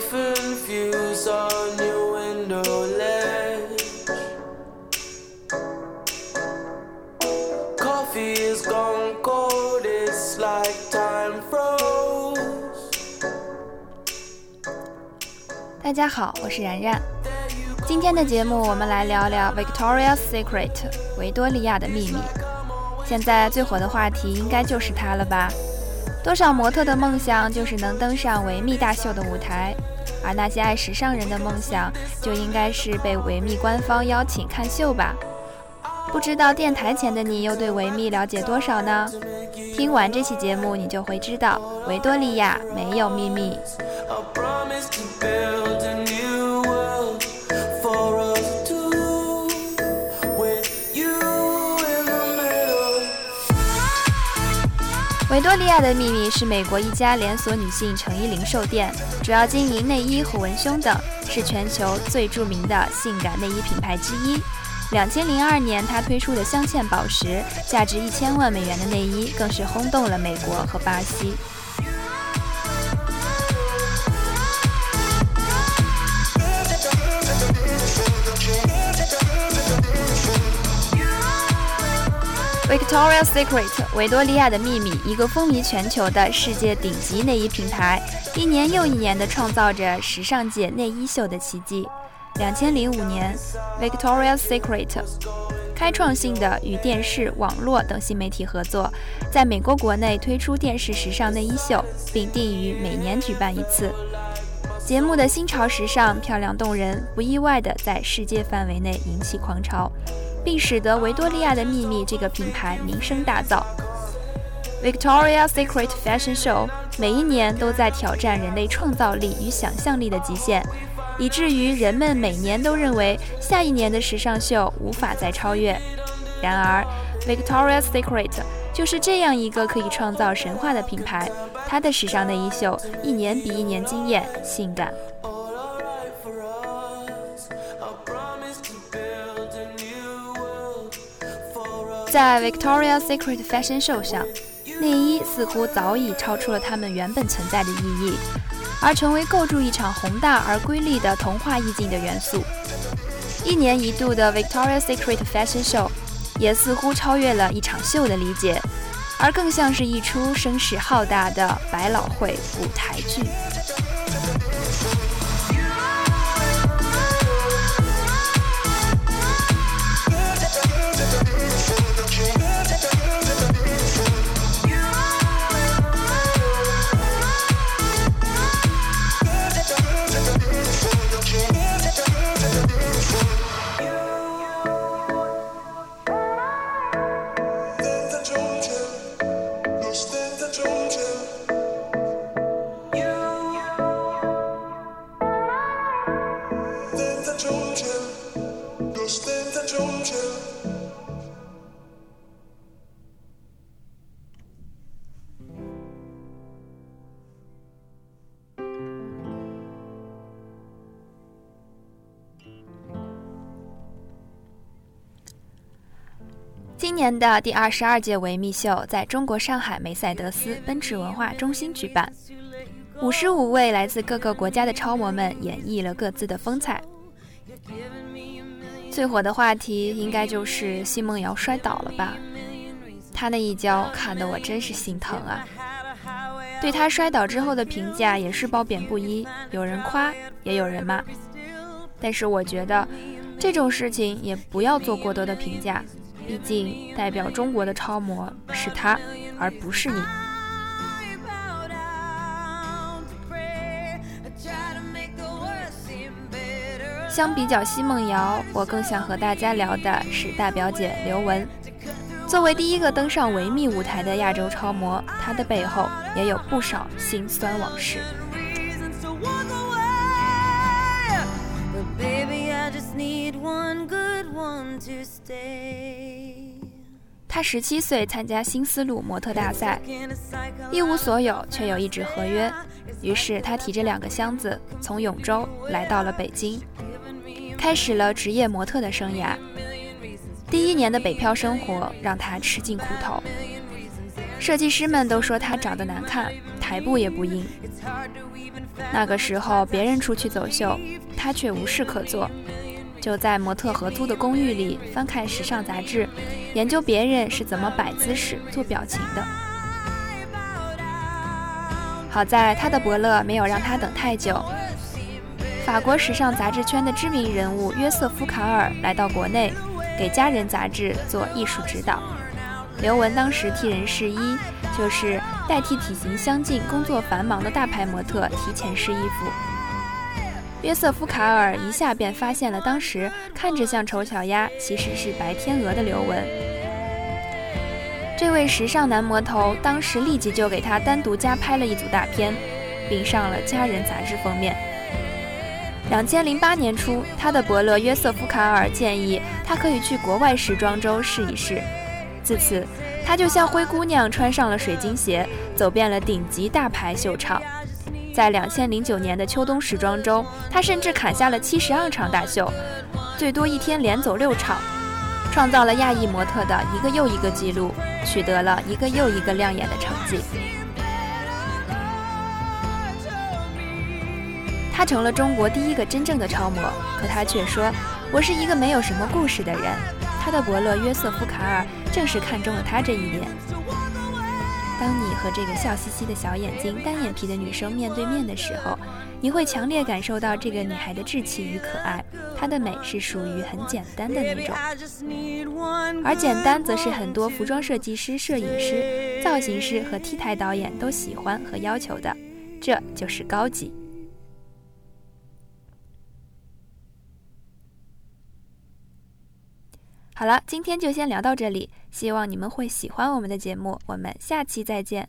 different views on your window ledge. Coffee is gone cold, it's like time froze. 大家好，我是然然。今天的节目，我们来聊聊 Victoria's Secret 维多利亚的秘密。现在最火的话题应该就是它了吧？多少模特的梦想就是能登上维密大秀的舞台，而那些爱时尚人的梦想就应该是被维密官方邀请看秀吧？不知道电台前的你又对维密了解多少呢？听完这期节目，你就会知道维多利亚没有秘密。维多利亚的秘密是美国一家连锁女性成衣零售店，主要经营内衣和文胸等，是全球最著名的性感内衣品牌之一。两千零二年，它推出的镶嵌宝石、价值一千万美元的内衣，更是轰动了美国和巴西。Victoria's Secret 维多利亚的秘密，一个风靡全球的世界顶级内衣品牌，一年又一年地创造着时尚界内衣秀的奇迹。两千零五年，Victoria's Secret 开创性的与电视、网络等新媒体合作，在美国国内推出电视时尚内衣秀，并定于每年举办一次。节目的新潮时尚、漂亮动人，不意外地在世界范围内引起狂潮。并使得维多利亚的秘密这个品牌名声大噪。Victoria's Secret Fashion Show 每一年都在挑战人类创造力与想象力的极限，以至于人们每年都认为下一年的时尚秀无法再超越。然而，Victoria's Secret 就是这样一个可以创造神话的品牌，它的时尚内衣秀一年比一年惊艳、性感。在 Victoria's Secret Fashion Show 上，内衣似乎早已超出了它们原本存在的意义，而成为构筑一场宏大而瑰丽的童话意境的元素。一年一度的 Victoria's Secret Fashion Show 也似乎超越了一场秀的理解，而更像是一出声势浩大的百老汇舞台剧。Dentro giunge, lo stento giunge. 今年的第二十二届维密秀在中国上海梅赛德斯奔驰文化中心举办，五十五位来自各个国家的超模们演绎了各自的风采。最火的话题应该就是奚梦瑶摔倒了吧？她那一跤看得我真是心疼啊！对她摔倒之后的评价也是褒贬不一，有人夸，也有人骂。但是我觉得这种事情也不要做过多的评价，毕竟代表中国的超模是她，而不是你。相比较奚梦瑶，我更想和大家聊的是大表姐刘雯。作为第一个登上维密舞台的亚洲超模，她的背后也有不少辛酸往事。她十七岁参加新丝路模特大赛一无所有，却有一纸合约。于是她提着两个箱子，从永州来到了北京，开始了职业模特的生涯。第一年的北漂生活让她吃尽苦头，设计师们都说她长得难看，台步也不硬。那个时候，别人出去走秀，他却无事可做，就在模特合租的公寓里翻看时尚杂志，研究别人是怎么摆姿势、做表情的。好在他的伯乐没有让他等太久。法国时尚杂志圈的知名人物约瑟夫·卡尔来到国内，给《家人》杂志做艺术指导。刘雯当时替人试衣，就是代替体型相近、工作繁忙的大牌模特提前试衣服。约瑟夫·卡尔一下便发现了当时看着像丑小鸭，其实是白天鹅的刘雯。这位时尚男魔头当时立即就给他单独加拍了一组大片，并上了《家人》杂志封面。两千零八年初，他的伯乐约瑟夫·卡尔建议他可以去国外时装周试一试。自此，他就像灰姑娘穿上了水晶鞋，走遍了顶级大牌秀场。在两千零九年的秋冬时装周，他甚至砍下了七十二场大秀，最多一天连走六场，创造了亚裔模特的一个又一个记录，取得了一个又一个亮眼的成绩。他成了中国第一个真正的超模，可他却说：“我是一个没有什么故事的人。”他的伯乐约瑟夫·卡尔正是看中了他这一点。当你和这个笑嘻嘻的小眼睛、单眼皮的女生面对面的时候，你会强烈感受到这个女孩的稚气与可爱。她的美是属于很简单的那种，而简单则是很多服装设计师、摄影师、造型师和 T 台导演都喜欢和要求的。这就是高级。好了，今天就先聊到这里，希望你们会喜欢我们的节目，我们下期再见。